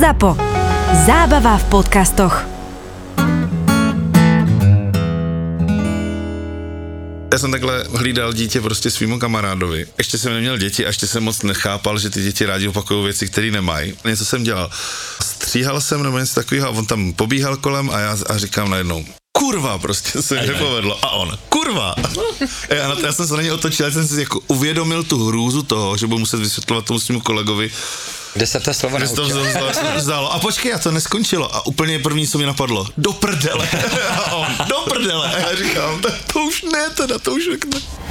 ZAPO. Zábava v podcastoch. Já jsem takhle hlídal dítě prostě svýmu kamarádovi. Ještě jsem neměl děti a ještě jsem moc nechápal, že ty děti rádi opakují věci, které nemají. Něco jsem dělal. Stříhal jsem nebo něco takového a on tam pobíhal kolem a já a říkám najednou, kurva, prostě se mi nepovedlo. A on, kurva. já, na to, já jsem se na ně otočil, já jsem si jako uvědomil tu hrůzu toho, že budu muset vysvětlovat tomu svému kolegovi, Kde se to slovo to naučil? vzdalo- vzdalo. A počkej, a to neskončilo. A úplně první, co mi napadlo, do prdele. A on, do prdele. A já říkám, to, to už ne, teda, to už ne.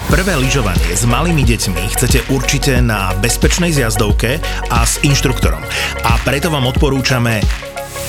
Prvé lyžovanie s malými deťmi chcete určite na bezpečnej zjazdovke a s inštruktorom. A preto vám odporúčame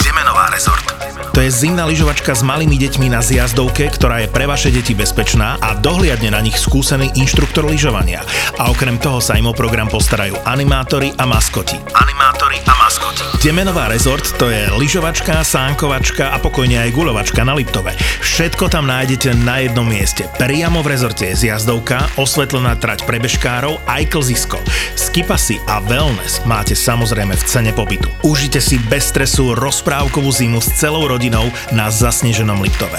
Demenová rezort. To je zimná lyžovačka s malými deťmi na zjazdovke, ktorá je pre vaše deti bezpečná a dohliadne na nich skúsený inštruktor lyžovania. A okrem toho sa im o program postarajú animátori a maskoti. Animátori a maskoti. Demenová rezort to je lyžovačka, sánkovačka a pokojne aj guľovačka na Liptove. Všetko tam nájdete na jednom mieste. Priamo v rezorte je zjazdovka, osvetlená trať pre bežkárov aj klzisko. Skipasy a wellness máte samozrejme v cene pobytu. Užite si bez stresu rozprávkovú zimu s celou rodinou na zasneženom Liptove.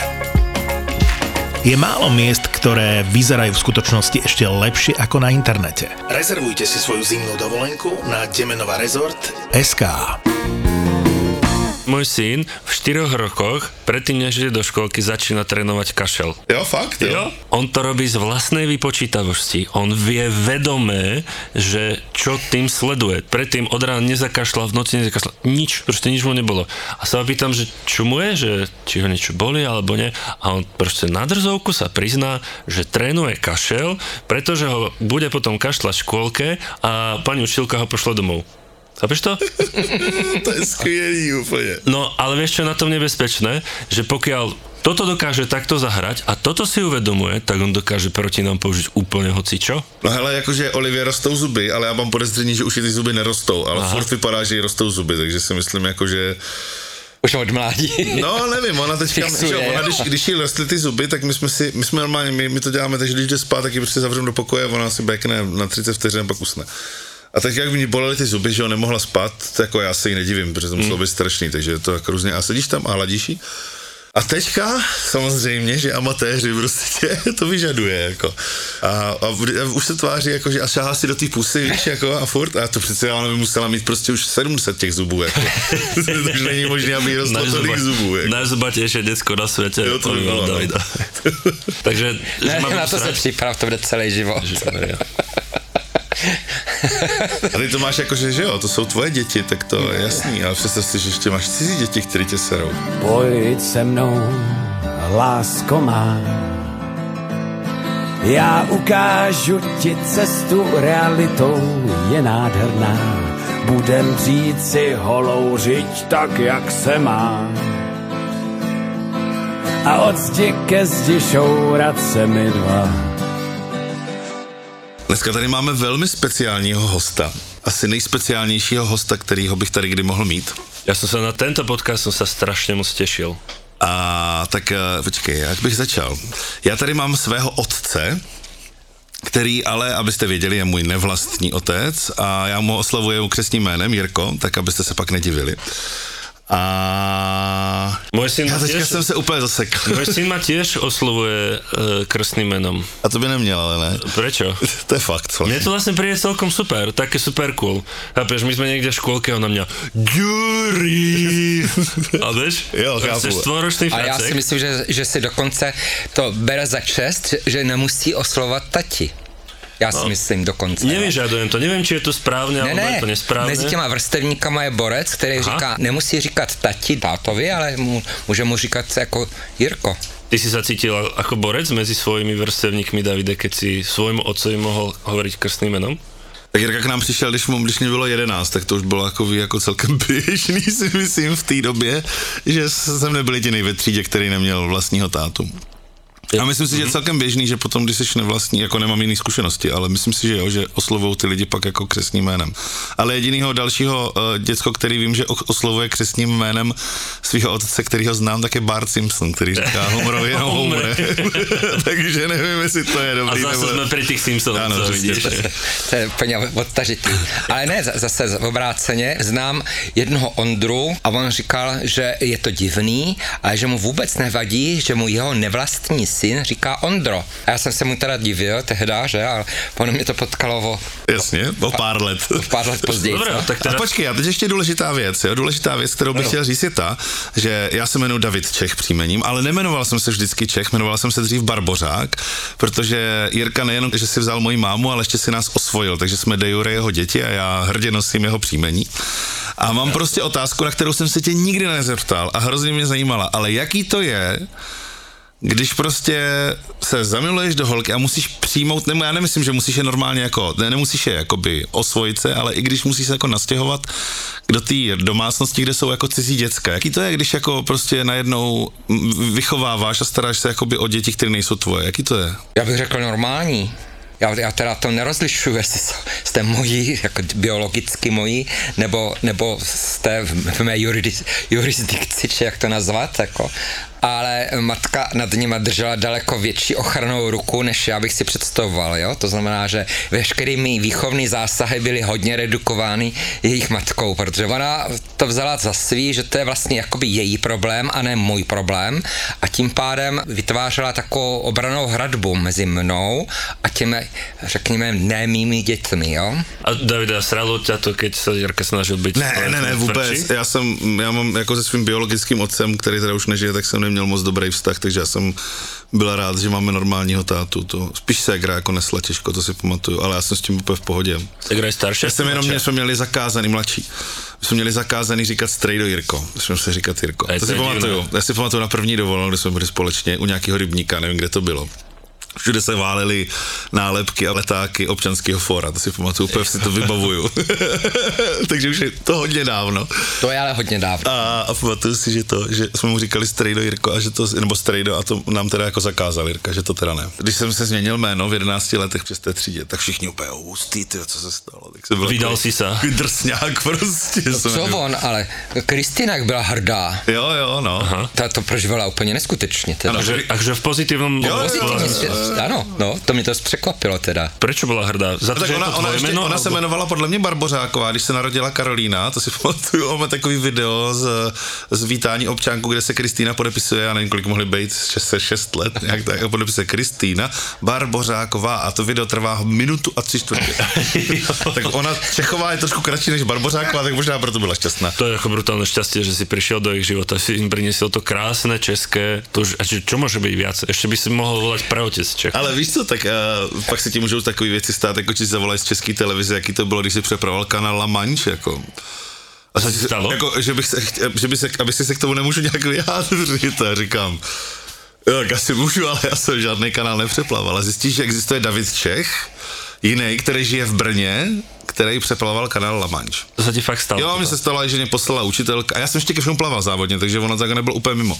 Je málo miest, ktoré vyzerajú v skutočnosti ešte lepšie ako na internete. Rezervujte si svoju zimnú dovolenku na Demenová rezort SK. Môj syn v 4 rokoch, predtým než ide do školky, začína trénovať kašel. Jo, fakt, jo. On to robí z vlastnej vypočítavosti. On vie vedomé, že čo tým sleduje. Predtým od rána nezakašľal, v noci nezakašľal. Nič, proste nič mu nebolo. A sa ho pýtam, že čo mu je, že či ho niečo boli alebo nie. A on proste na drzovku sa prizná, že trénuje kašel, pretože ho bude potom kašľať v škôlke a pani učiteľka ho pošle domov. Chápeš to? To je skvělý úplně. No, ale vieš, čo je na tom nebezpečné? Že pokiaľ toto dokáže takto zahrať a toto si uvedomuje, tak on dokáže proti nám použiť úplne hocičo. No hele, jakože Olivě rostou zuby, ale já mám podezření, že už i ty zuby nerostou, ale Aha. furt vypadá, že jí rostou zuby, takže si myslím jako, že... Už od mládí. No, nevím, ona teďka, Fixuje, že, ona, když, když jí rostly ty zuby, tak my jsme si, my jsme normálně, my, my to děláme, takže když jde spát, tak ji prostě zavřeme do pokoje, ona si bekne na 30 vteřin a pak usne. A tak jak mě bolely ty zuby, že ho nemohla spát, tak jako já se jí nedivím, protože to muselo být strašný, takže je to jako různě. A sedíš tam a hladíš jí. A teďka samozřejmě, že amatéři prostě to vyžaduje, jako. A, a, a už se tváří, jako, že a šáhá si do té pusy, víš, jako, a furt, a to přece já nevím, musela mít prostě už 700 těch zubů, jako. to už není možné, aby jí rostlo tolik zubů, jako. Najzubatejšie decko na svete. Jo, to by bylo, no. Davida. Takže, že Ne, na to se připrav, to bude celý život. A ty to máš jako, že, že jo, to jsou tvoje děti, tak to je jasný, ale představ si, že ještě máš cizí děti, které tě serou. Pojď se mnou, lásko má. Já ukážu ti cestu, realitou je nádherná. Budem říct si holou řiď tak, jak se má. A od zdi ke zdi šourat se mi dva. Dneska tady máme velmi speciálního hosta. Asi nejspeciálnějšího hosta, kterýho bych tady kdy mohl mít. Ja som sa na tento podcast som sa strašne moc tešil. A tak eh, počkej, jak bych začal? Já tady mám svého otce, který ale, abyste věděli, je můj nevlastní otec a já mu oslavuji křesním jménem Jirko, tak abyste se pak nedivili. A Môj syn, já teďka tiež, jsem se úplně zasekl. môj syn ma tiež oslovuje uh, krstným menom. A to by neměl, ale ne. Prečo? To je fakt. Mne to vlastne príde celkom super, také super cool. Chápeš, my sme niekde v škôlke a na mňa Ďuri! A vieš? Jo, chápu. štvoročný A já si myslím, že, že si dokonce to bere za čest, že nemusí oslovat tati. Já si myslím dokonce. Nevyžadujem to, neviem, či je to správne, Ne, alebo je ne, to nesprávne. mezi těma vrstevníkama je borec, který Aha. říká, nemusí říkat tati tátovi, ale mu, může mu říkat jako Jirko. Ty si sa cítil ako borec medzi svojimi vrstevníkmi, Davide, keď si svojmu otcovi mohol hovoriť krstným menom? Tak Jirka k nám přišel, když mu když mě bylo 11, tak to už bylo jako, jako celkem běžný, si myslím, v té době, že jsem nebyl jediný ve třídě, který neměl vlastního tátu. A myslím si, že je celkem běžný, že potom, když jsi nevlastní, jako nemám jiný zkušenosti, ale myslím si, že jo, že oslovují ty lidi pak jako křesním jménem. Ale jedinýho dalšího uh, děcko, který vím, že oslovuje křesním jménem svého otce, který ho znám, tak je Bart Simpson, který říká Homerovi jenom Homer. Takže nevím, jestli to je A dobrý. zase nebo... jsme pri tých Simpsonoch, Ano, co vidíš. To je úplně odtažitý. Ale ne, za- zase obráceně. Znám jednoho Ondru a on říkal, že je to divný, ale že mu vůbec nevadí, že mu jeho nevlastní syn říká Ondro. A já jsem se mu teda divil tehda, že? Ale ono mě to potkalo o, Jasně, o pár let. o pár let později. Dobre, no. tak A teda... počkej, a teď ještě důležitá věc, jo? důležitá věc, kterou bych chtěl říct je ta, že já se jmenuji David Čech příjmením, ale nemenoval jsem se vždycky Čech, jmenoval jsem se dřív Barbořák, protože Jirka nejenom, že si vzal moji mámu, ale ještě si nás osvojil, takže jsme de jure jeho děti a já hrdě nosím jeho příjmení. A mám prostě otázku, na kterou jsem se tě nikdy nezeptal a hrozně mě zajímala, ale jaký to je, když prostě se zamiluješ do holky a musíš přijmout, nebo já nemyslím, že musíš je normálně jako, ne, nemusíš je jakoby osvojit se, ale i když musíš se jako nastěhovat do té domácnosti, kde jsou jako cizí děcka. Jaký to je, když jako prostě najednou vychováváš a staráš se jakoby o děti, které nejsou tvoje? Jaký to je? Já bych řekl normální. Já, já teda to nerozlišuju, jestli jste moji, jako biologicky moji, nebo, nebo jste v, v mé jurisdikci, či jak to nazvat, jako. Ale matka nad nima držela daleko větší ochranou ruku, než já bych si představoval, jo? To znamená, že veškerý mý výchovný zásahy byly hodně redukovány jejich matkou, protože ona to vzala za svý, že to je vlastně jakoby její problém a ne můj problém a tím pádem vytvářela takovou obranou hradbu mezi mnou a těmi, řekněme, ne mými dětmi, jo? A Davida, sralo ťa to, keď sa Jirka snažil byť... Ne, ne, ne, vůbec. Já jsem, já mám jako se svým biologickým otcem, který teda už nežije, tak jsem neměl moc dobrý vztah, takže já jsem byl rád, že máme normálního tátu. To spíš se hra jako nesla těžko, to si pamatuju, ale já jsem s tím úplně v pohodě. Tak hraj staršie. Já jsem jenom, mě jsme měli zakázaný mladší. My jsme měli zakázaný říkat strejdo Jirko. Jsme se říkat Jirko. To to si je pamatuju. Já si pamatuju na první dovolenou, kde jsme byli společně u nějakého rybníka, nevím, kde to bylo. Všude se válely nálepky a letáky občanského fóra, to si pamatuju, úplně si to vybavuju. Takže už je to hodně dávno. To je ale hodně dávno. A, a pamatuju si, že to, že jsme mu říkali Strejdo Jirko a že to, nebo Strejdo a to nám teda jako zakázal Jirka, že to teda ne. Když jsem se změnil jméno v 11 letech přes té třídě, tak všichni úplně "O, hustý, ty, co se stalo. Tak jsem byl Vydal jako- si se. Drsňák prostě. jsem Co jako- on, ale Kristýna jak byla hrdá. Jo, jo, no. Aha. Ta to prožívala úplně neskutečně. Teda. Ano, Takže, takže v pozitívnom... Jo, Ano, no, to mě to překvapilo teda. Prečo bola hrdá? Za No to, tak že je ona, to ona, ještě, ona se jmenovala podle mě Barbořáková, když se narodila Karolína, to si pamatuju, máme takový video z, z vítání občanku, kde se Kristýna podepisuje, já nevím, kolik mohly být, 6, 6 let, nějak tak, a podepisuje Kristýna Barbořáková a to video trvá minutu a tři čtvrtě. tak ona Čechová je trošku kratší než Barbořáková, tak možná proto byla šťastná. To je ako brutálne šťastie, že si prišiel do ich života, si im priniesol to krásne české, to čo, čo môže byť viac? Ešte by si mohol volať praotec Čech. Ale víš co, tak uh, pak se ti můžou takové věci stát, jako ti zavolají z české televize, jaký to bylo, když si přepravoval kanál La Manche, jako. A se stalo? Jako, že bych se, že by se, aby si se k tomu nemůžu nějak vyjádřit, a říkám, jo, tak asi můžu, ale já jsem žádný kanál nepřeplaval. A zjistíš, že existuje David Čech, jiný, který žije v Brně, který přeplaval kanál La Manche. To sa ti fakt stalo? Jo, mi se stalo, že mě poslala učitelka, a já jsem ještě ke všemu plaval závodně, takže ono tak nebyl úplně mimo.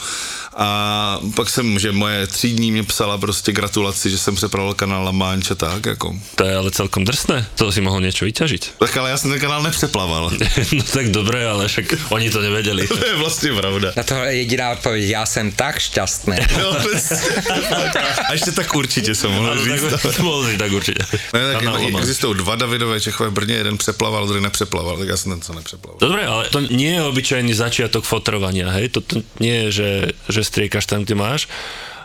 A pak jsem, že moje třídní mě psala prostě gratulaci, že jsem přepravil kanál La Manche a tak, jako. To je ale celkom drsné. To si mohol niečo vyťažiť. Tak ale já jsem ten kanál nepřeplaval. no tak dobre, ale však oni to nevedeli. to je vlastně pravda. Na tohle je jediná odpověď, já jsem tak šťastný. A ještě tak určitě jsem mohl říct. tak, to tak určite. Ne, tak existují dva Davidové Čechové Brně, jeden přeplaval, druhý nepřeplaval, tak já jsem ten, co nepřeplaval. Dobre, ale to nie je obyčajný začiatok fotrovania, hej? To, to nie je, že, že striekaš tam, kde máš,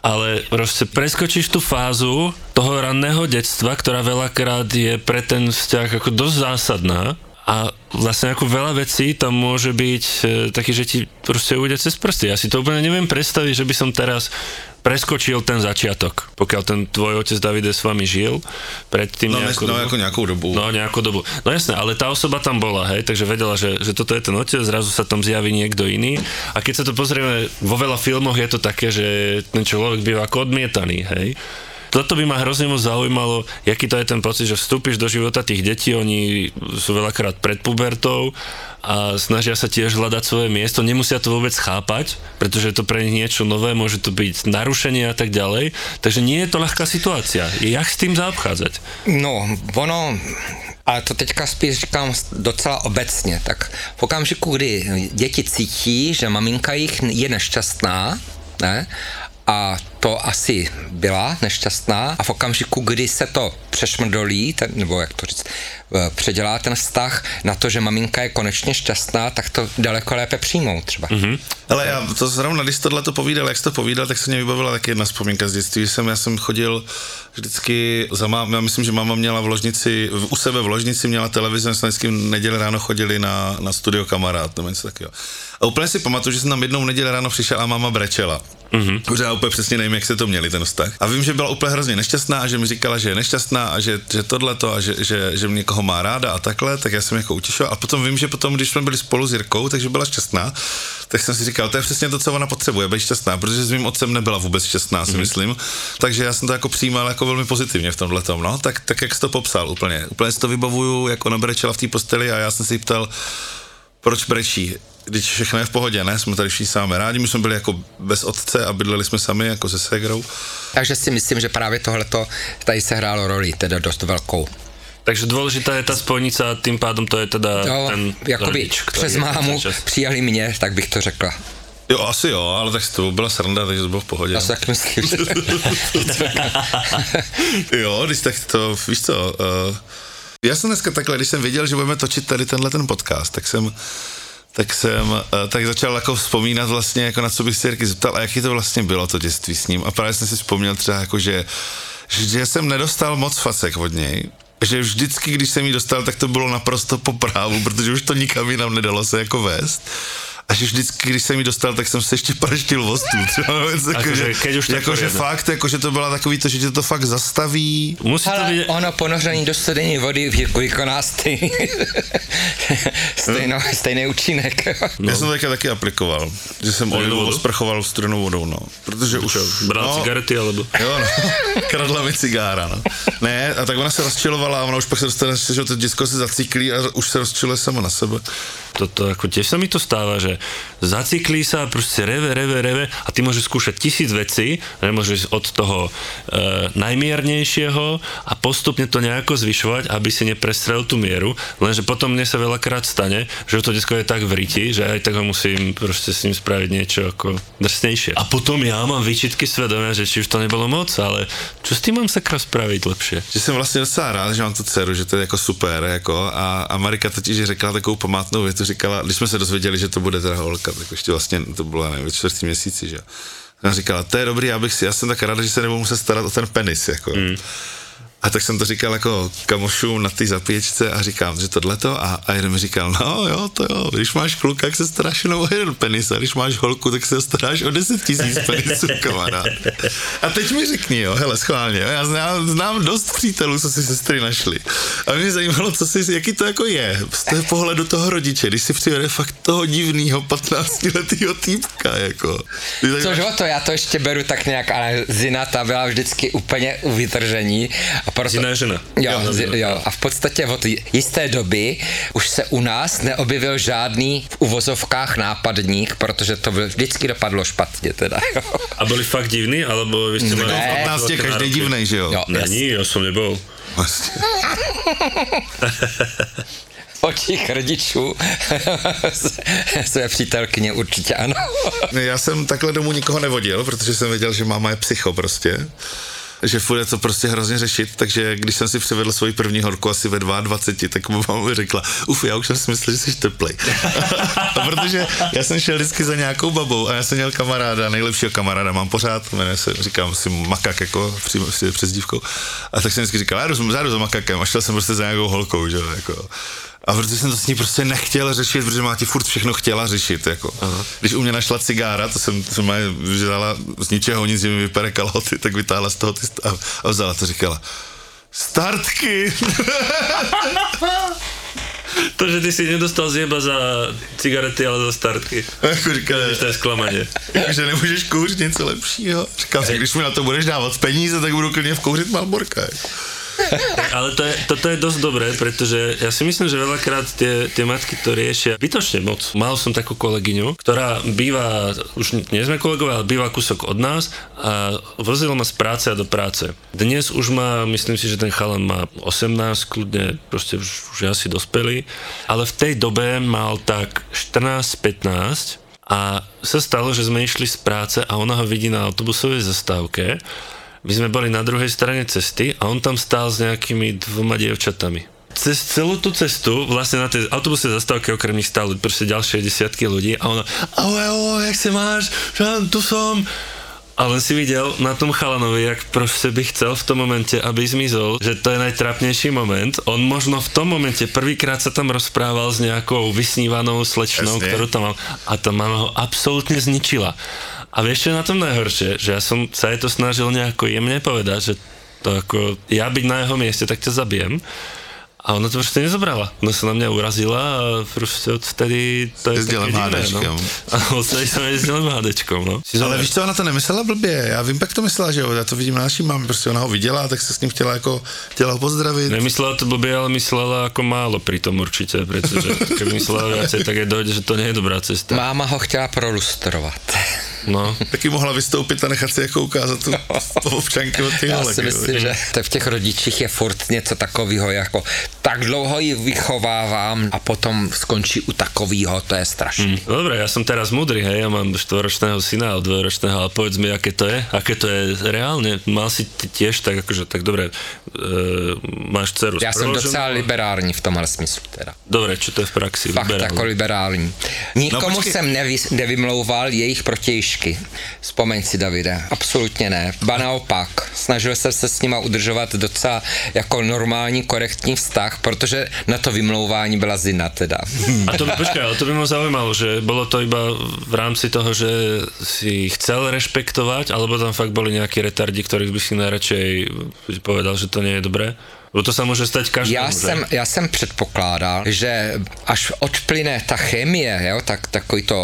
ale proste preskočíš tú fázu toho ranného detstva, ktorá veľakrát je pre ten vzťah ako dosť zásadná a vlastne ako veľa vecí tam môže byť e, taký, že ti proste ujde cez prsty. Ja si to úplne neviem predstaviť, že by som teraz preskočil ten začiatok, pokiaľ ten tvoj otec Davide s vami žil predtým No, nejakú no, dobu. jako nějakou dobu. No nejakú dobu. No jasné, ale tá osoba tam bola, hej, takže vedela, že, že toto je ten otec, zrazu sa tam zjaví niekto iný. A keď sa to pozrieme, vo veľa filmoch je to také, že ten človek býva ako odmietaný, hej. Toto by ma hrozne moc zaujímalo, aký to je ten pocit, že vstúpiš do života tých detí, oni sú veľakrát pred pubertou a snažia sa tiež hľadať svoje miesto, nemusia to vôbec chápať, pretože je to pre nich niečo nové, môže to byť narušenie a tak ďalej, takže nie je to ľahká situácia. Jak s tým zaobchádzať? No, ono, ale to teďka spíš říkám docela obecně, tak v okamžiku, kdy děti cítí, že maminka jich je nešťastná, ne, a to asi byla nešťastná a v okamžiku, kdy se to přešmrdolí, ten, nebo jak to říct, předělá ten vztah na to, že maminka je konečně šťastná, tak to daleko lépe přijmou třeba. Mm-hmm. Ale já to zrovna, když tohle to povídal, jak jsi to povídal, tak se mě vybavila taky jedna vzpomínka z dětství, že jsem, já jsem chodil vždycky za mám, já myslím, že máma měla v ložnici, u sebe v ložnici měla televizi, jsme vždycky neděli ráno chodili na, na studio kamarád, nebo něco takového. A úplně si pamatuju, že jsem tam jednou neděli ráno přišel a máma brečela. Mm-hmm. Protože já úplně přesně nevím, jak se to měli ten vztah. A vím, že byla úplně hrozně nešťastná a že mi říkala, že je nešťastná a že, že tohleto a že, že, že mě někoho má ráda a takhle, tak já jsem jako utěšil. A potom vím, že potom, když jsme byli spolu s Jirkou, takže byla šťastná, tak jsem si říkal, to je přesně to, co ona potřebuje, být šťastná, protože s mým otcem nebyla vůbec šťastná, si mm-hmm. myslím. Takže já jsem to jako přijímal jako velmi pozitivně v tomhle tom, no. Tak, tak jak jsi to popsal úplně. Úplně si to vybavuju, jako nabrečela v té posteli a já jsem si ptal, proč brečí když všechno je v pohodě, ne? Jsme tady všichni sami rádi, my jsme byli jako bez otce a bydleli jsme sami jako se segrou. Takže si myslím, že právě tohleto tady se hrálo roli, teda dost velkou. Takže dôležitá je tá spojnica a tým pádom to je teda jo, ten jakoby rodič, přes mámu přijali mě, tak bych to řekla. Jo, asi jo, ale tak to byla sranda, takže to bylo v pohodě. Já tak myslím. jo, když tak to, víš co, uh, já jsem dneska takhle, když jsem viděl, že budeme točit tady tenhle ten podcast, tak jsem tak jsem uh, tak začal jako vzpomínat vlastně, jako na co bych se Jirky zeptal a jaký to vlastně bylo to dětství s ním. A právě jsem si vzpomněl třeba jako, že, že jsem nedostal moc facek od něj, že vždycky, když jsem ji dostal, tak to bylo naprosto po právu, protože už to nikam jinam nedalo se jako vést a že vždycky, když jsem ji dostal, tak jsem se ještě praštil o stůl. Třeba věc, jako, že, keď už jako, že fakt, jako, že to byla takový to, že tě to fakt zastaví. Musí Ale to být... ono ponoření do studené vody vykoná stejný, stejno, stejný účinek. No. Já jsem to taky, taky aplikoval, že jsem Olivu osprchoval studenou vodou, no. Protože už... Bral no, cigarety, alebo... Jo, no. Kradla mi cigára, no. Ne, a tak ona se rozčilovala a ona už pak se dostane, že to děcko se zaciklí a už se rozčiluje sama na sebe toto, ako tiež sa mi to stáva, že zaciklí sa, proste reve, reve, reve a ty môžeš skúšať tisíc vecí, že môžeš od toho e, najmiernejšieho a postupne to nejako zvyšovať, aby si neprestrel tú mieru, lenže potom mne sa veľakrát stane, že to disko je tak v riti, že aj tak ho musím proste s ním spraviť niečo ako drsnejšie. A potom ja mám výčitky svedomia, že či už to nebolo moc, ale čo s tým mám sakra spraviť lepšie? Že jsem vlastně docela rád, že mám tu dceru, že to je jako super, jako a, a Marika totiž řekla takovou památnou větu, říkala, když jsme se dozvěděli, že to bude teda holka, tak ještě vlastně to bylo, nevím, čtvrtý měsíci, že Ona říkala, to je dobrý, já bych si, já jsem tak rád, že se nebudu muset starat o ten penis, jako. Mm. A tak jsem to říkal jako kamošům na té zapíječce a říkám, že tohleto a, a jeden mi říkal, no jo, to jo, když máš kluka, tak se staráš jenom o jeden penis a když máš holku, tak se staráš o 10 tisíc penisů, kamarád. A teď mi řekni, jo, hele, schválně, já znám, znám dost přítelů, co si sestry našli. A mě zajímalo, co si, jaký to jako je, z toho pohledu toho rodiče, když si přivede fakt toho divného 15 letého týpka, jako. Což o to, já to ještě beru tak nějak, ale Zina ta byla vždycky úplně u vytržení a proto, Jiná žena. Jo, z, jo, a v podstatě od jisté doby už se u nás neobjevil žádný v uvozovkách nápadník, protože to vždycky dopadlo špatně teda. Jo. A byli fakt divný, alebo vy jste mali... Ne, 15 je každý divný, že jo? jo Není, já jsem nebyl. Vlastně. očích rodičů své přítelkyně určitě ano. Já jsem takhle domů nikoho nevodil, protože jsem věděl, že máma je psycho prostě že je to prostě hrozně řešit, takže když jsem si přivedl svoji první horku asi ve 22, tak mu mi řekla, uf, já už jsem si myslel, že jsi teplej. a protože já jsem šel vždycky za nějakou babou a já jsem měl kamaráda, nejlepšího kamaráda mám pořád, jmenuje se, říkám si makak jako přes dívkou. A tak jsem vždycky říkal, já jdu, já jdu za makakem a šel jsem prostě za nějakou holkou, že jako. A protože jsem to s ní prostě nechtěl řešit, protože má ti furt všechno chtěla řešit, jako. Aha. Když u mě našla cigára, to jsem, to jsem vzala z ničeho nic, že mi vypere kalhoty, tak vytáhla z toho ty a, a vzala to, říkala, startky. To, že ty si nedostal zjeba za cigarety, ale za startky. Jako říká, To je zklamaně. že nemůžeš kouřit něco lepšího. Si, když mi na to budeš dávat peníze, tak budu klidně vkouřit Malborka. jako. Ale to je, toto je dosť dobré, pretože ja si myslím, že veľakrát tie, tie matky to riešia bytočne moc. Mal som takú kolegyňu, ktorá býva, už nie sme kolegovia, ale býva kúsok od nás a vozil ma z práce a do práce. Dnes už má, myslím si, že ten chalan má 18, kľudne, proste už, už asi dospelý, ale v tej dobe mal tak 14-15 a sa stalo, že sme išli z práce a ona ho vidí na autobusovej zastávke my sme boli na druhej strane cesty a on tam stál s nejakými dvoma dievčatami. Cez celú tú cestu, vlastne na tej autobusovej zastávke okrem nich stáli proste ďalšie desiatky ľudí a ona, ahoj, ahoj, jak sa máš? Žan, tu som. A len si videl na tom chalanovi, jak proste by chcel v tom momente, aby zmizol, že to je najtrapnejší moment. On možno v tom momente prvýkrát sa tam rozprával s nejakou vysnívanou slečnou, ktorú tam mal a tá mama ho absolútne zničila. A vieš, čo je na tom najhoršie? Že ja som sa jej to snažil nejako jemne povedať, že to ako, ja byť na jeho mieste, tak ťa zabijem. A ona to prostě nezobrala. Ona se na mě urazila a prostě odtedy to je Jezdila také divné, no. A odtedy jsem jezdil MHDčkom, no. Ale víš co, ona to nemyslela blbě, já vím, jak to myslela, že jo, já to vidím na naší mámě, prostě ona ho viděla, tak se s ním chtěla jako, chtěla ho pozdravit. Nemyslela to blbě, ale myslela jako málo pri tom určitě, protože keby myslela viacej, tak je dojde, že to nie je dobrá cesta. Máma ho chtěla prolustrovat. No. Taky mohla vystoupit a nechat si jako ukázat tu, tu občanky od těch Já holek, si jo. myslím, že to v těch rodičích je furt něco takového, jako tak dlouho ji vychovávám a potom skončí u takového, to je strašné. No Dobre, ja som teraz mudrý, hej, ja mám štvoročného syna a dvojročného, ale povedz mi, aké to je, aké to je reálne. Mal si ty tiež tak, akože, tak dobre, e, máš dceru Já jsem docela liberální v tomhle smyslu teda. Dobre, čo to je v praxi? Fakt Liberálne. jako liberální. Nikomu No, počkej. jsem nevy, nevymlouval jejich protějšky. Vzpomeň si, Davide. Absolutně ne. Ba naopak. Snažil jsem se s nima udržovat docela jako normální, korektní vztah, protože na to vymlouvání byla zina teda. A to, počkaj, ale to by ma zaujímalo, že bolo to iba v rámci toho, že si chcel rešpektovať, alebo tam fakt boli nejakí retardi, ktorých by si najradšej povedal, že to nie je dobré? Bo to sa môže stať každému, Já že? jsem, já jsem předpokládal, že až odplyne ta chemie, jo, tak takový to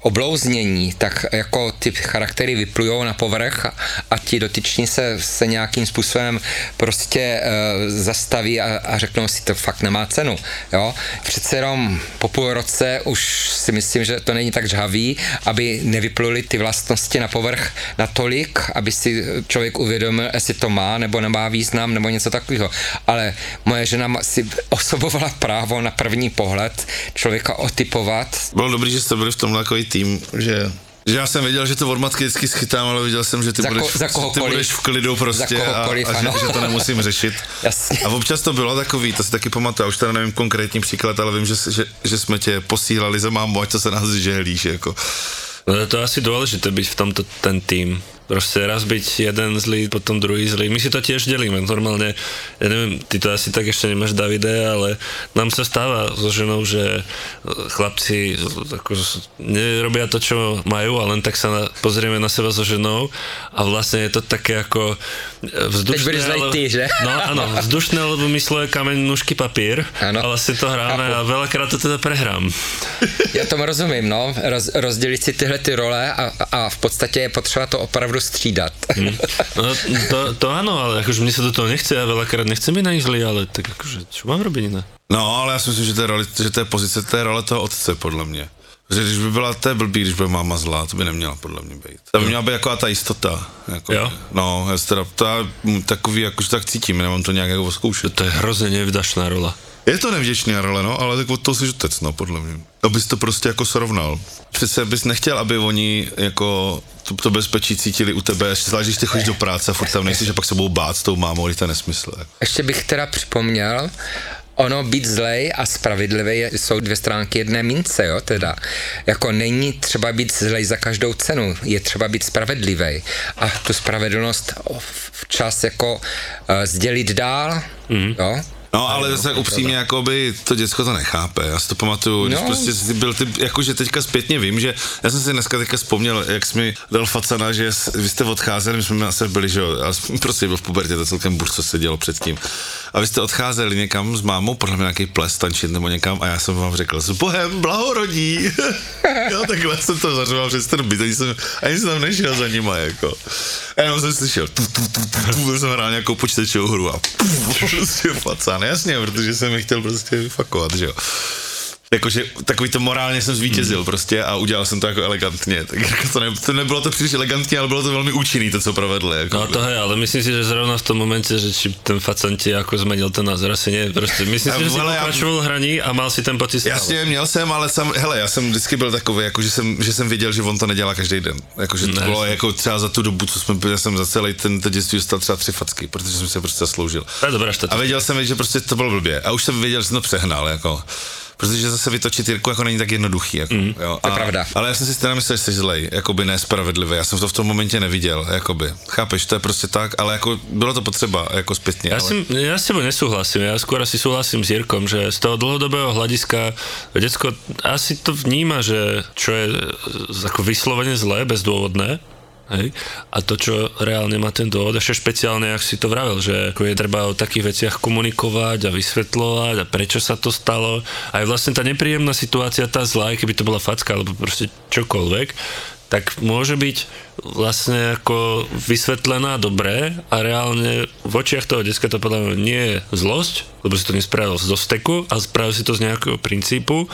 oblouznění, tak jako ty charaktery vyplujou na povrch a, a ti dotyční se, se nějakým způsobem prostě uh, zastaví a, a řeknou si, to fakt nemá cenu. Jo. Přece jenom po půl roce už si myslím, že to není tak žhavý, aby nevypluly ty vlastnosti na povrch natolik, aby si člověk uvědomil, jestli to má nebo nemá význam nebo něco takového. Ale moje žena si osobovala právo na první pohled člověka otypovat. Bylo dobrý, že jste byli v tomhle takový tým, že že já jsem věděl, že to od matky vždycky schytám, ale viděl jsem, že ty, Za ko- budeš, za ty budeš v klidu prostě Za a, a že, že, to nemusím řešit. Jasně. A občas to bylo takový, to si taky pamatuju, už teda nevím konkrétní příklad, ale vím, že, že, že jsme tě posílali za mámu, ať to se nás žehlíš, jako. No to je asi dôležité byť v tomto ten tým. Proste raz byť jeden zlý, potom druhý zlý. My si to tiež delíme. Normálne, ja neviem, ty to asi tak ešte nemáš, Davide, ale nám sa stáva so ženou, že chlapci ako, nerobia to, čo majú a len tak sa na, pozrieme na seba so ženou a vlastne je to také ako vzdušné. Teď budeš ale- ty, že? No áno, vzdušné, lebo mysle kameň, nůžky, papír. Áno. A vlastne to hráme a veľakrát to teda prehrám. Já tomu rozumím, no, roz, rozdělit si tyhle ty role a, a v podstatě je potřeba to opravdu střídat. No, to, to áno, ale akože mne sa do toho nechce, ja veľakrát nechcem byť na nich zlý, ale tak akože, čo mám robiť iné? No, ale já si myslím, že to je, roli, že to je pozice, to je role toho otce, podle mě. Že když by byla, to je blbý, když by máma zlá, to by neměla podle mě být. To by měla být jako ta jistota. Jako, Jo? No, já teda, to já takový, jakože tak cítím, nemám to nějak jako zkoušet. To je hrozně nevdašná rola. Je to nevděčný role, no, ale tak od toho jsi otec, no, podle mě. Abys to prostě jako srovnal. Přece bys nechtěl, aby oni jako to, to bezpečí cítili u tebe, zvlášť když ty chodíš do práce a furt tam nejsi, že pak se budou bát s tou mámou, když to je nesmysl. jako. Ještě bych teda připomněl, ono být zlej a spravedlivý je- jsou dvě stránky jedné mince, jo, teda. Jako není třeba být zlej za každou cenu, je třeba být spravedlivý a tu spravedlnost včas jako uh, sdělit dál, mm. jo. No, ale tak upřímně, jakoby to děcko to nechápe. Já si to pamatuju, když No. prostě byl ty, jakože teďka zpětně vím, že já jsem si dneska teďka vzpomněl, jak jsi mi dal facana, že vy jste odcházeli, my jsme asi byli, že jo, já jsem prostě byl v pubertě, to celkem burz, co se dělo předtím. A vy jste odcházeli někam s mámou, podle mě nějaký ples, tančit nebo někam, a já jsem vám řekl, s Bohem, blahorodí. jo, takhle jsem to zařval přes ten byt, ani jsem, ani jsem tam nešel za nima, jako. A jenom jsem slyšel, tu, tu, tu, tu, tu, jsem hrál nějakou počítačovou hru a prostě facán, jasně, protože jsem je chtěl prostě vyfakovat, že jo. Jakože takový to morálně jsem zvítězil prostě a udělal jsem to jako elegantně. Tak jako to, ne, to nebylo to příliš elegantně, ale bylo to velmi účinný, to, co provedli. Jako. No to hej, ale myslím si, že zrovna v tom momente, že ten facant ti ako zmenil ten názor, asi nie, prostě myslím si, že si Ale já- pokračoval v hraní a mal si ten pocit. Jasně, měl jsem, ale sam, hele, já jsem vždycky byl takový, jako, že, jsem, že jsem věděl, že on to nedělá každý den. Jako, že to Ne, bylo jako třeba za tu dobu, co jsme byli, já jsem za celý ten, ten dětství dostal třeba tři facky, protože jsem se prostě zasloužil. To je dobrá A věděl jsem, že prostě to bylo blbě. A už jsem věděl, že jsem to přehnal, jako. Protože zase vytočit Jirku jako není tak jednoduchý. Jako, mm, jo. to je a, pravda. Ale já jsem si teda myslel, že jsi zlej, jakoby nespravedlivý. Já jsem to v tom momentě neviděl, jakoby. Chápeš, to je prostě tak, ale jako bylo to potřeba, jako zpětně. Ja, ale... si, ja s tebou nesúhlasím, ja skôr asi súhlasím s Jirkom, že z toho dlhodobého hľadiska decko asi to vníma, že čo je e, ako vyslovene zlé, bezdôvodné, Hej? A to, čo reálne má ten dôvod, ešte špeciálne, ak si to vravel, že ako je treba o takých veciach komunikovať a vysvetľovať a prečo sa to stalo. A je vlastne tá nepríjemná situácia, tá zlá, keby to bola facka alebo proste čokoľvek, tak môže byť vlastne ako vysvetlená dobre a reálne v očiach toho deska to podľa mňa nie je zlosť, lebo si to nespravil zo steku a spravil si to z nejakého princípu,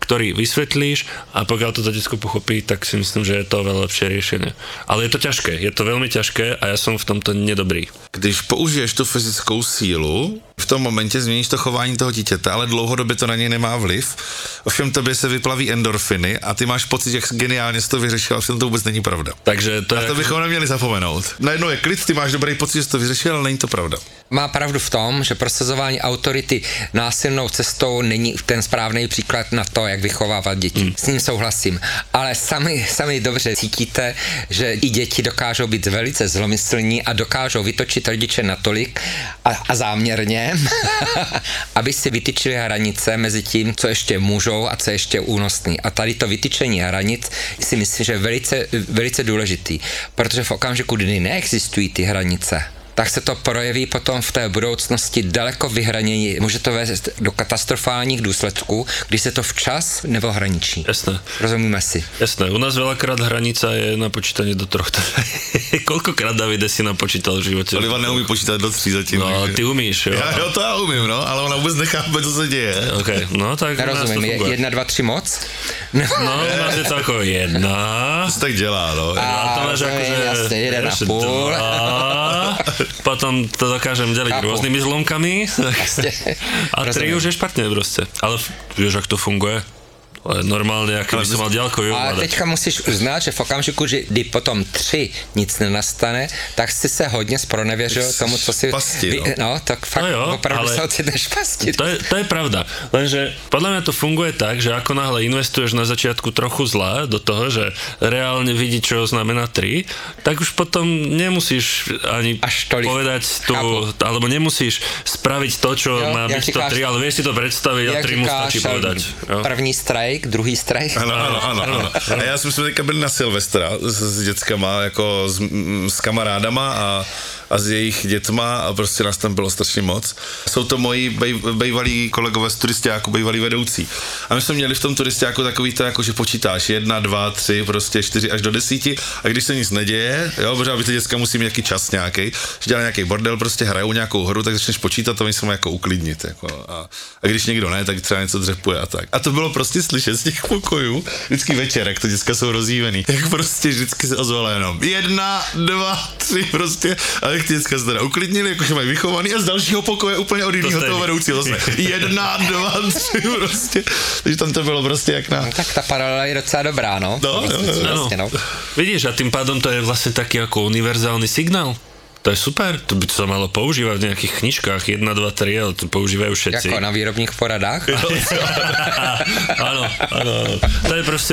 ktorý vysvetlíš a pokiaľ to to decko pochopí, tak si myslím, že je to veľa lepšie riešenie. Ale je to ťažké, je to veľmi ťažké a ja som v tomto nedobrý. Když použiješ tu fyzickou sílu, v tom momentě změníš to chování toho dítěte, ale dlouhodobě to na něj nemá vliv. Ovšem tobě se vyplaví endorfiny a ty máš pocit, jak geniálně jsi to vyřešil, ovšem to vůbec není pravda. Takže to je... A to bychom neměli zapomenout. Najednou je klid, ty máš dobrý pocit, že jsi to vyřešil, ale není to pravda. Má pravdu v tom, že prosazování autority násilnou cestou není ten správný příklad na to, jak vychovávat děti. Hmm. S ním souhlasím. Ale sami, sami dobře cítíte, že i děti dokážou být velice zlomyslní a dokážou vytočit rodiče natolik a, a záměrně, aby si vytyčili hranice mezi tím, co ještě můžou a co ještě únosný. A tady to vytyčení hranic si myslím, že je velice, velice důležitý, protože v okamžiku, kdy neexistují ty hranice, tak se to projeví potom v té budoucnosti daleko vyhranění. Může to vést do katastrofálních důsledků, když se to včas neohraničí. Jasné. Rozumíme si. Jasné, u nás veľakrát hranica je na počítanie do troch. Koľkokrát Davide si napočítal v živote? Oliva neumí počítat do tří zatím. No, takže- ty umíš, jo. Já, jo, to já umím, no, ale ona vůbec nechápe, co se děje. OK, no tak Nerozumím, je jedna, dva, tři moc? No, No, u nás je to ako jedna. To se tak dělá, no. A- A to máš to je ako, že... jasne, jeden a půl. dva, potom to dokážem deliť Chápu. rôznymi zlomkami. Jasne. A tri už je špatne proste. Ale vieš, ak to funguje? Ale normálne, ako by mal ďalkový A ovládať. teďka musíš uznat, že v okamžiku, že kdy potom tři nic nenastane, tak si se hodně spronevěřil Jsi tomu, co si... pasti, no. vy- no, tak fakt No jo, opravdu ale- se ocitneš pasti. To je, to je pravda. Lenže podľa mňa to funguje tak, že ako náhle investuješ na začiatku trochu zlá do toho, že reálne vidí, čo znamená 3, tak už potom nemusíš ani Až tolik. povedať tú, Chápu. alebo nemusíš spraviť to, čo Jo, má jak byť to 3, ale vieš si to predstaviť a Jak 3 mu stačí povedať. Jo? první strike, druhý strike. Ano, ano, ano, ano. A já jsme teďka byli na Silvestra s, s dětskama, jako s, s kamarádama a, a s jejich dětma a prostě nás tam bylo strašně moc. Jsou to moji bej, bejvalí kolegové z turistiáku, bejvalí vedoucí. A my jsme měli v tom turistiáku takový to, jako že počítáš jedna, dva, tři, prostě čtyři až do desíti a když se nic neděje, jo, protože aby ty děcka musí mít nějaký čas nějaký, že dělá nějaký bordel, prostě hrajou nějakou hru, tak začneš počítat a oni se jako uklidnit. Jako, a, a, když někdo ne, tak třeba něco dřepuje a tak. A to bylo prostě slyšet z těch pokojů, vždycky večer, jak to děcka jsou rozjívený, jak prostě vždycky se ozvala jenom jedna, dva, tři prostě, a jak ty děcka se teda uklidnili, jakože mají vychovaný a z dalšího pokoje úplně od jiného stejný. toho vedoucího zase. Jedna, dva, tři prostě. Takže tam to bylo prostě jak na... No, tak ta paralela je docela dobrá, no. No, Prostě, jo, jo. Vlastně, no. Vidíš, a tým pádom to je vlastne taký ako univerzálny signál. To je super, to by sa malo používať v nejakých knižkách 1, 2, 3, ale to používajú všetci. Jako na výrobních poradách. áno, áno. To je proste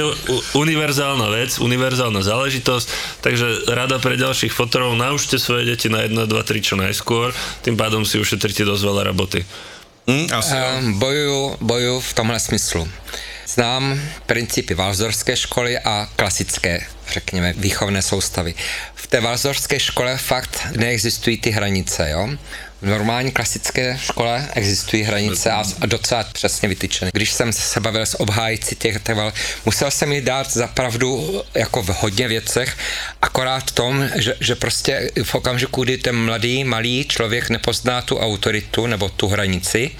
univerzálna vec, univerzálna záležitosť, takže rada pre ďalších fotorov, naučte svoje deti na 1, 2, 3 čo najskôr, tým pádom si ušetríte dosť veľa roboty. Hm, asi. Um, bojuju, bojuju v tomhle smyslu. Znám principy valzorské školy a klasické, řekněme, výchovné soustavy. V té valzorské škole fakt neexistují ty hranice, jo? V normální klasické škole existují hranice a docela přesně vytyčené. Když jsem se bavil s obhájci těch, těch val, musel jsem mi dát za pravdu jako v hodně věcech, akorát v tom, že, že prostě v okamžiku, kdy ten mladý, malý člověk nepozná tu autoritu nebo tu hranici,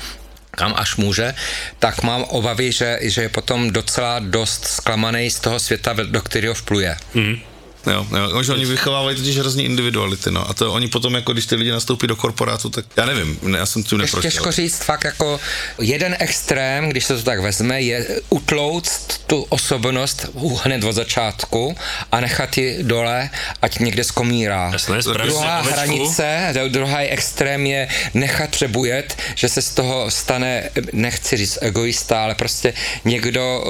kam až může, tak mám obavy, že, že je potom docela dost zklamaný z toho světa, do kterého vpluje. Mm. Jo, jo, že oni vychovávají totiž hrozný individuality, no. A to oni potom, jako když ty lidi nastoupí do korporátu, tak já nevím, ne, já jsem tím Ještě neprošel. těžko říct, fakt jako jeden extrém, když se to tak vezme, je utlouct tu osobnost hned od začátku a nechat ji dole, ať někde skomírá. Jasné, Druhá hranice, druhý extrém je nechat přebujet, že se z toho stane, nechci říct egoista, ale prostě někdo,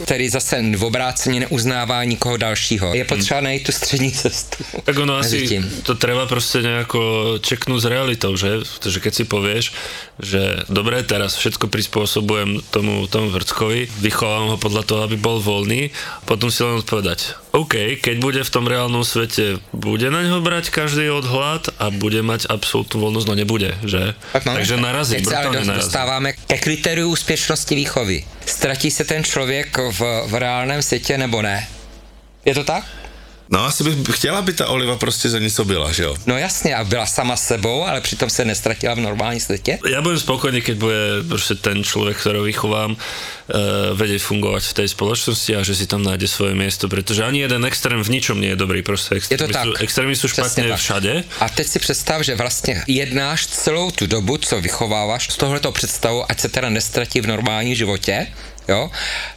eh, který zase v obrácení neuznává nikoho dalšího. Je potřeba najít tu střední cestu. Tak ono asi tím. to treba proste nejako čeknúť s realitou, že? Pretože keď si povieš, že dobre, teraz všetko prispôsobujem tomu, tomu vrckovi, vychovám ho podľa toho, aby bol voľný, potom si len odpovedať, OK, keď bude v tom reálnom svete, bude na ňo brať každý odhľad a bude mať absolútnu voľnosť, no nebude, že? Tak no, Takže narazí, Teď se dost- narazí. dostáváme ke kritériu úspěšnosti výchovy. Ztratí se ten člověk v, v reálném světě nebo ne? Je to tak? No asi bych chtěla, aby ta Oliva prostě za něco byla, že jo? No jasně, a byla sama sebou, ale přitom se nestratila v normálním světě. Ja budem spokojný, keď bude proste ten človek, ktorého vychovám, uh, vedieť fungovať v tej spoločnosti a že si tam nájde svoje miesto, pretože ani jeden extrém v ničom nie je dobrý, proste Je to extrémy, tak. extrémy Přesně špatne tak. všade. A teď si představ, že vlastně jednáš celou tu dobu, co vychováváš, z tohleto představu, ať se teda nestratí v normálním životě, Jo?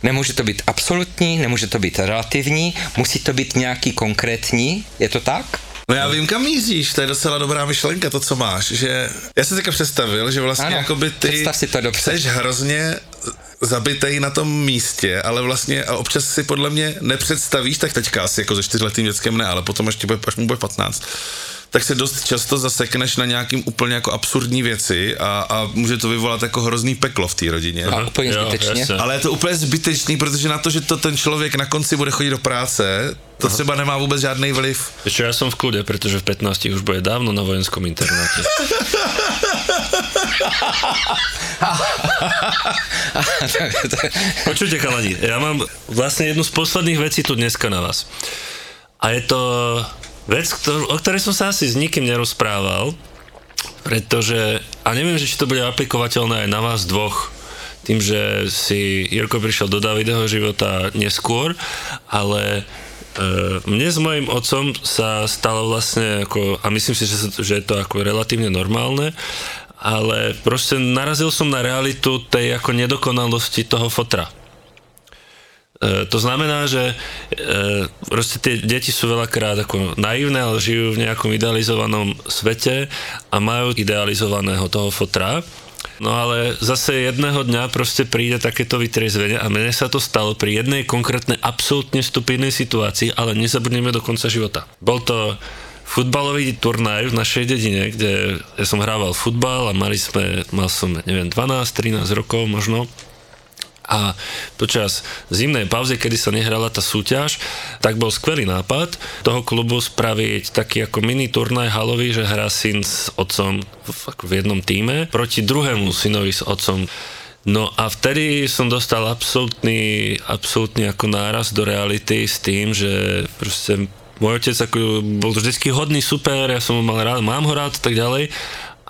Nemůže to být absolutní, nemůže to být relativní, musí to být nějaký konkrétní, je to tak? No já vím, kam míříš, to je docela dobrá myšlenka, to, co máš, že já jsem si teďka představil, že vlastně Ano, jakoby ty si to dobře. jsi hrozně zabitej na tom místě, ale vlastně a občas si podle mě nepředstavíš, tak teďka asi jako ze čtyřletým dětskem ne, ale potom až, bude, až mu bude 15, tak se dost často zasekneš na nějakým úplně jako absurdní věci a, a může to vyvolat jako hrozný peklo v té rodině. A úplně jo, zbytečně. jasne. Ale je to úplně zbytečný, protože na to, že to ten člověk na konci bude chodit do práce, to třeba nemá vůbec žádný vliv. Ešte ja som v kľude, pretože v 15 už bude dávno na vojenskom internáte. Počujte, chalani, ja mám vlastne jednu z posledných vecí tu dneska na vás. A je to vec, ktor- o ktorej som sa asi s nikým nerozprával, pretože, a neviem, že či to bude aplikovateľné aj na vás dvoch, tým, že si Jirko prišiel do Davidého života neskôr, ale e, mne s mojim otcom sa stalo vlastne ako, a myslím si, že, že je to ako relatívne normálne, ale proste narazil som na realitu tej ako nedokonalosti toho fotra. E, to znamená, že e, proste tie deti sú veľakrát ako naivné, ale žijú v nejakom idealizovanom svete a majú idealizovaného toho fotra. No ale zase jedného dňa proste príde takéto vytriezvenie a mne sa to stalo pri jednej konkrétnej absolútne stupidnej situácii, ale nezabudneme do konca života. Bol to futbalový turnaj v našej dedine, kde ja som hrával futbal a mali sme, mal som, neviem, 12-13 rokov možno a počas zimnej pauzy, kedy sa nehrala tá súťaž, tak bol skvelý nápad toho klubu spraviť taký ako mini turnaj halový, že hrá syn s otcom v, v jednom týme proti druhému synovi s otcom. No a vtedy som dostal absolútny, absolútny ako náraz do reality s tým, že proste môj otec ako bol vždycky hodný, super, ja som ho mal rád, mám ho rád a tak ďalej,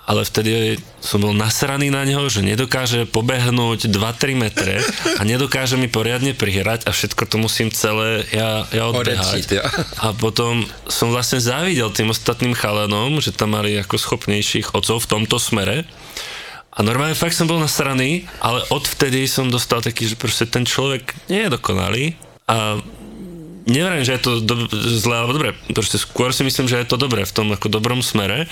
ale vtedy som bol nasraný na neho, že nedokáže pobehnúť 2-3 metre a nedokáže mi poriadne prihrať a všetko to musím celé ja, ja odbehať. A potom som vlastne závidel tým ostatným chalanom, že tam mali ako schopnejších otcov v tomto smere. A normálne fakt som bol nasraný, ale odvtedy som dostal taký, že proste ten človek nie je dokonalý a neviem, že je to do, zlé alebo dobre, proste skôr si myslím, že je to dobré v tom ako dobrom smere,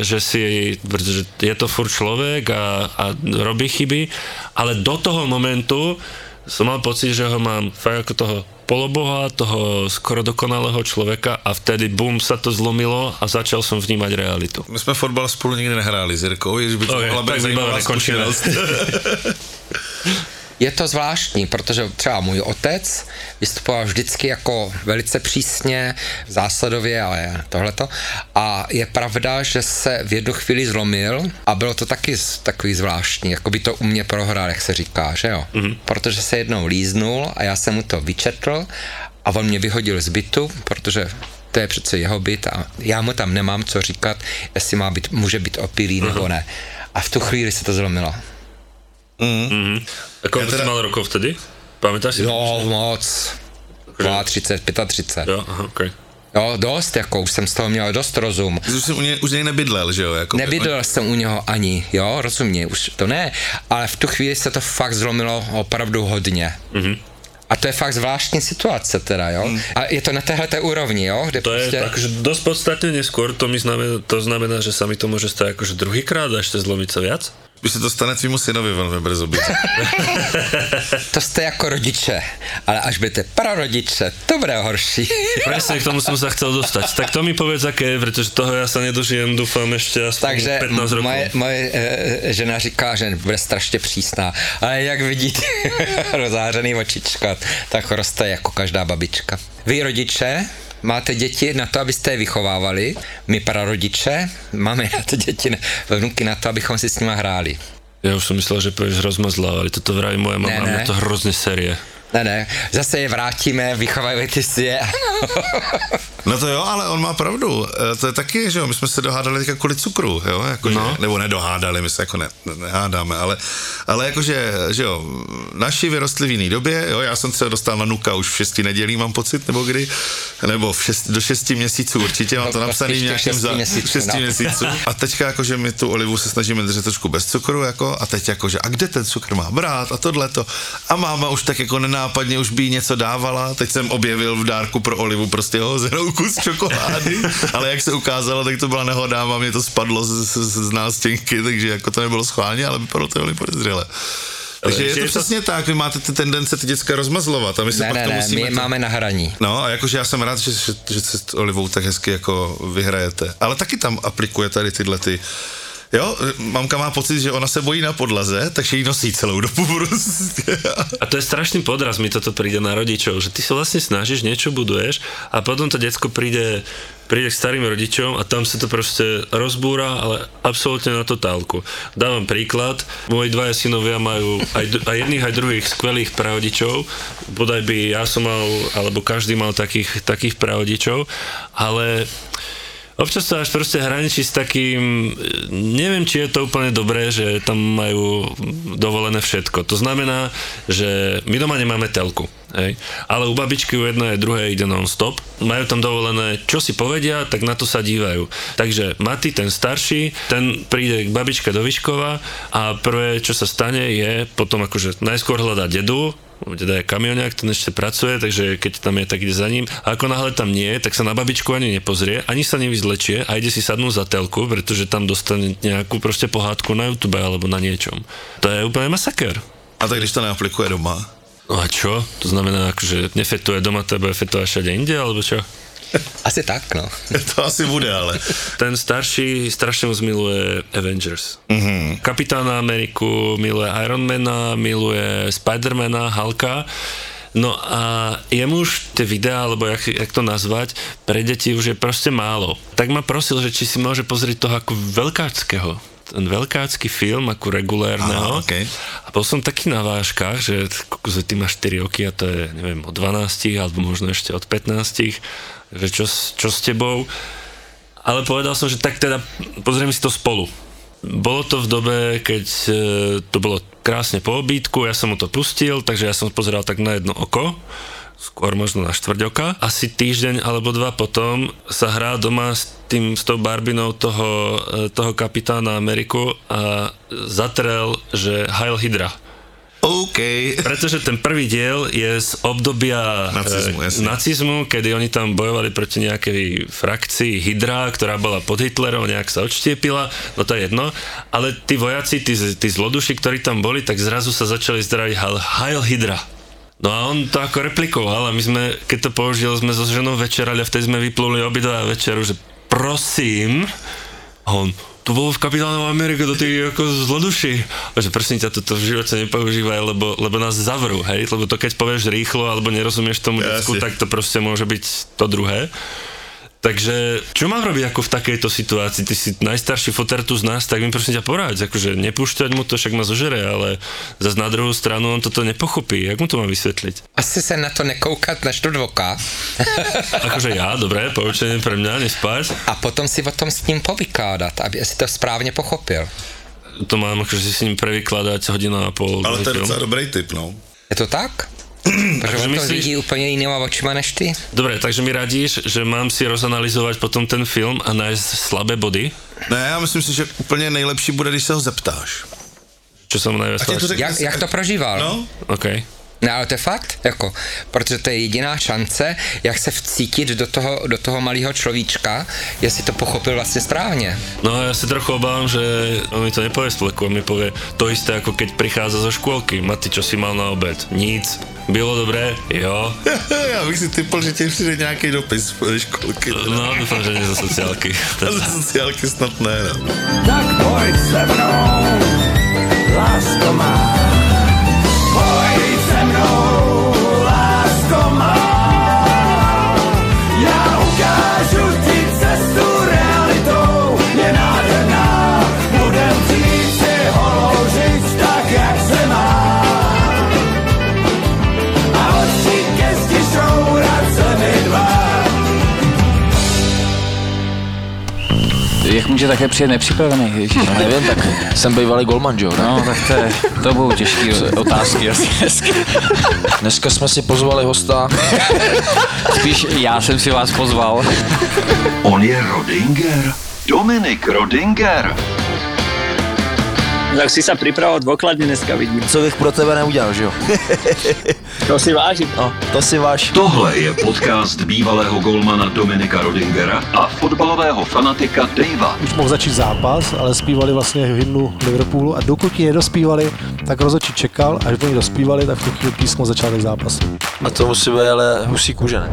že si, pretože je to furt človek a, a robí chyby, ale do toho momentu som mal pocit, že ho mám fakt ako toho poloboha, toho skoro dokonalého člověka a vtedy bum sa to zlomilo a začal som vnímať realitu. My jsme fotbal spolu nikdy nehráli s Jirkou, že by to Ok, mohla tak být zajímavá zkušenost. Je to zvláštní, protože třeba můj otec vystupoval vždycky jako velice přísně, zásadově, ale tohleto. A je pravda, že se v jednu chvíli zlomil a bylo to taky takový zvláštní, jako by to u mě prohrál, jak se říká, že jo? Mm-hmm. Protože se jednou líznul a já jsem mu to vyčetl a on mě vyhodil z bytu, protože to je přece jeho byt a já mu tam nemám co říkat, jestli má být, může být opilý nebo ne. A v tu chvíli se to zlomilo. A koľko Ja teda... teda- si mal rokov vtedy? Pamätáš si? No, moc. 32, 35. Jo, aha, okay. Jo, dost, jako už jsem z toho měl dost rozum. Už jsem u něj, už něj nebydlel, že jo? Jako Nebydlel jsem u něho ani, jo, rozumě, už to ne, ale v tu chvíli se to fakt zlomilo opravdu hodně. Mm-hmm. A to je fakt zvláštní situace teda, jo. Mm. A je to na téhle úrovni, jo, kde To je prostě... akože dosť podstatne neskôr, to, mi znamená, to znamená, že sa mi to môže stať akože druhýkrát a ešte zlomiť sa viac? Když se to stane tvýmu synovi velmi brzo být. To jste jako rodiče, ale až budete prarodiče, to bude horší. Presne k tomu som sa chcel dostať. Tak to mi povedz, aké je, pretože toho ja sa nedožijem, dúfam, ešte aspoň Takže 15 rokov. moje, moje e, žena říká, že bude strašně přísná, ale jak vidíte, rozářený očička, tak roste jako každá babička. Vy rodiče, máte děti na to, abyste je vychovávali, my prarodiče máme na to děti, vnuky na to, abychom si s nima hráli. Ja už som myslel, že povieš rozmazlá, ale toto vraví moja mama, Ne, ne, to hrozne série. Ne, ne, zase je vrátíme, vychovávajte si je. No to jo, ale on má pravdu. E, To je taky, že jo, my jsme se dohádali teďka kvůli cukru, jo, jako no. že, nebo nedohádali, my se jako ne, ne, nehádáme, ale, ale jakože, že jo, naši vyrostli v jiný době, jo, já jsem třeba dostal na nuka už v šesti nedělí, mám pocit, nebo kdy, nebo v šest, do šesti měsíců určitě, mám to No, napsaný v nějakém šesti za, měsíců, šesti no. měsíců. A teďka jakože my tu olivu se snažíme držet trošku bez cukru, jako, a teď jakože, a kde ten cukr má brát, a tohleto. A máma už tak jako nenápadně už by jí něco dávala, teď jsem objevil v dárku pro olivu prostě hozenou kus čokolády, ale jak se ukázalo, tak to byla nehoda, a mě to spadlo z, z, z nástěnky, takže jako to nebylo schválně, ale vypadalo to velmi podezřele. Takže je to je to- přesně tak, vy máte ty tendence ty děcka rozmazlovat a my se Ne, pak ne, to ne, musíme... my je máme na hraní. No a jakože já jsem rád, že, že, že se s Olivou tak hezky jako vyhrajete. Ale taky tam aplikuje tady tyhle ty Jo, mamka má pocit, že ona se bojí na podlaze, takže ji nosí celou dobu prostě. A to je strašný podraz, mi toto príde na rodičov, že ty sa vlastne snažíš, niečo buduješ a potom to decko príde, príde k starým rodičom a tam sa to proste rozbúra, ale absolútne na totálku. Dávam príklad, moji dvaja synovia majú aj, aj jedných, aj druhých skvelých pravodíčov, bodaj by ja som mal, alebo každý mal takých, takých pravodíčov, ale Občas to až proste hraničí s takým, neviem, či je to úplne dobré, že tam majú dovolené všetko. To znamená, že my doma nemáme telku, hej? ale u babičky u jednej druhej ide non-stop. Majú tam dovolené, čo si povedia, tak na to sa dívajú. Takže Mati, ten starší, ten príde k babičke do Vyškova a prvé, čo sa stane, je potom akože najskôr hľadá dedu, Deda je kamioniak, ten ešte pracuje, takže keď tam je, tak ide za ním. A ako náhle tam nie tak sa na babičku ani nepozrie, ani sa nevyzlečie a ide si sadnúť za telku, pretože tam dostane nejakú proste pohádku na YouTube alebo na niečom. To je úplne masaker. A tak když to neaplikuje doma, No a čo? To znamená, akože nefetuje doma, bude fetovať všade inde, alebo čo? Asi tak, no. to asi bude, ale. Ten starší strašne moc miluje Avengers. Mm-hmm. Kapitána Ameriku, miluje Ironmana, miluje Spidermana, Halka. No a jemu už tie videá, alebo jak, jak to nazvať, pre deti už je proste málo. Tak ma prosil, že či si môže pozrieť toho ako veľkáckého ten veľkácky film ako regulérneho. Aha, okej. A bol som taký na váškach, že ty máš 4 roky a to je, neviem, od 12 alebo možno ešte od 15, že čo, čo s tebou. Ale povedal som, že tak teda pozrieme si to spolu. Bolo to v dobe, keď e, to bolo krásne po obídku, ja som mu to pustil, takže ja som pozeral tak na jedno oko, skôr možno na štvrť oka. Asi týždeň alebo dva potom sa hrá doma s, tým, s tou barbinou toho, e, toho kapitána Ameriku a zatrel, že Heil Hydra. OK. Pretože ten prvý diel je z obdobia Nacizmu, e, jasne. nacizmu, kedy oni tam bojovali proti nejakej frakcii Hydra, ktorá bola pod Hitlerom, nejak sa odštiepila, no to je jedno, ale tí vojaci, tí, tí zloduši, ktorí tam boli, tak zrazu sa začali zdraviť Heil Hydra. No a on to ako replikoval a my sme, keď to použil, sme so ženou večerali a vtedy sme vypluli obidva večeru, že prosím, a on, to bolo v Kapitánovom Amerike, to ty ako zloduši. A že prosím ťa, toto v živote nepoužívaj, lebo, lebo nás zavrú, hej? Lebo to keď povieš rýchlo alebo nerozumieš tomu Jasne. decku, tak to proste môže byť to druhé. Takže čo mám robiť ako v takejto situácii? Ty si najstarší foter tu z nás, tak mi prosím ťa poráď, akože nepúšťať mu to, však ma zožere, ale zase na druhou stranu on toto nepochopí. Jak mu to mám vysvetliť? Asi se na to nekoukat na študvoka Akože ja, dobre, poučenie pre mňa, nespať. a potom si o tom s ním povykádat, aby si to správně pochopil. To mám akože si s ním prevykladať hodinu a pol. Ale to je docela dobrý tip, no. Je to tak? Protože Takže on to myslíš- vidí úplně jinýma očima než ty. Dobre, takže mi radíš, že mám si rozanalizovať potom ten film a nájsť slabé body? Ne, já myslím si, že úplně nejlepší bude, když se ho zeptáš. Čo to páči? řekne- Jak, jak to prožíval? No, OK. Ne, ale to je fakt, jako, protože to je jediná šance, jak se vcítit do toho, do toho malého človíčka, jestli to pochopil vlastně správně. No ja si trochu obávam, že on mi to nepovie on mi povie to isté, ako keď prichádza zo škôlky. Mati, čo si mal na obed? Nic. Bylo dobré? Jo. já bych si typl, že ti přijde nějaký dopis ze školky. No, dúfam, že zo sociálky. A ze sociálky snad ne, no. Tak pojď se mnou, lásko má. Jak může také přijet nepřipravený? Ježíš, No nevím, tak jsem bývalý golman, jo? No, tak to, je, to budou těžký otázky asi dneska. Dneska jsme si pozvali hosta. Spíš já jsem si vás pozval. On je Rodinger. Dominik Rodinger. Tak si sa pripravoval dôkladne dneska, vidím. Co bych pro tebe neudělal, že jo? To si vážim. No, to si váš. Tohle je podcast bývalého golmana Dominika Rodingera a fotbalového fanatika Davea. už mohl začít zápas, ale zpívali vlastně hymnu Liverpoolu a dokud ji nedospívali, tak rozhodčí čekal, až oni dospívali, tak v tu chvíli písmo začátek zápasu. A to musí být ale husí kůže, ne?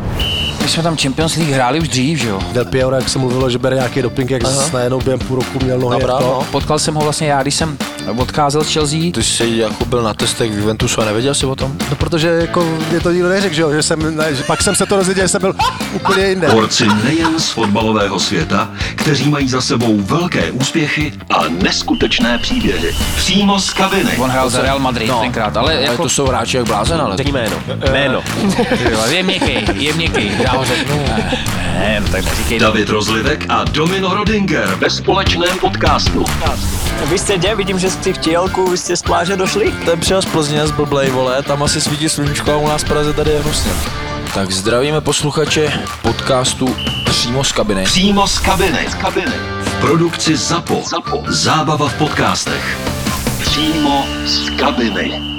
My jsme tam Champions League hráli už dřív, že jo? Del Piero, jak se mluvilo, že bere nějaký doping, jak najednou během půl roku měl nohy Dobrá, jak to. no. Potkal jsem ho vlastně já, když jsem odcházel z Chelsea. Ty jsi jako byl na testech v Juventusu a nevěděl jsi o tom? No, protože jako mě to nikdo neřekl, že, jo, že jsem, ne, že pak jsem se to dozvěděl, že jsem byl úplně jinde. Borci nejen z fotbalového světa, kteří mají za sebou velké úspěchy a neskutečné příběhy. Přímo z kabiny. On hrál za Real Madrid No, tenkrát, ale Ale jako... to jsou hráči jak blázen, ale. Řekni jméno. Jméno. Je měkký, je měkký. Já ho řeknu. Ne, no tak neříkej. David Rozlivek a Domino Rodinger ve společném podcastu. Vy ste kde? Vidím, že ste v tielku, vy ste z pláže došli? Ten přijel z Plzně z blblej, vole, tam asi svítí sluníčko a u nás v Praze tady je hnusně. Tak zdravíme posluchače podcastu přímo z kabiny. Přímo z kabiny. Z kabiny. V produkci ZAPO. ZAPO. Zábava v podcastech. Přímo z kabiny.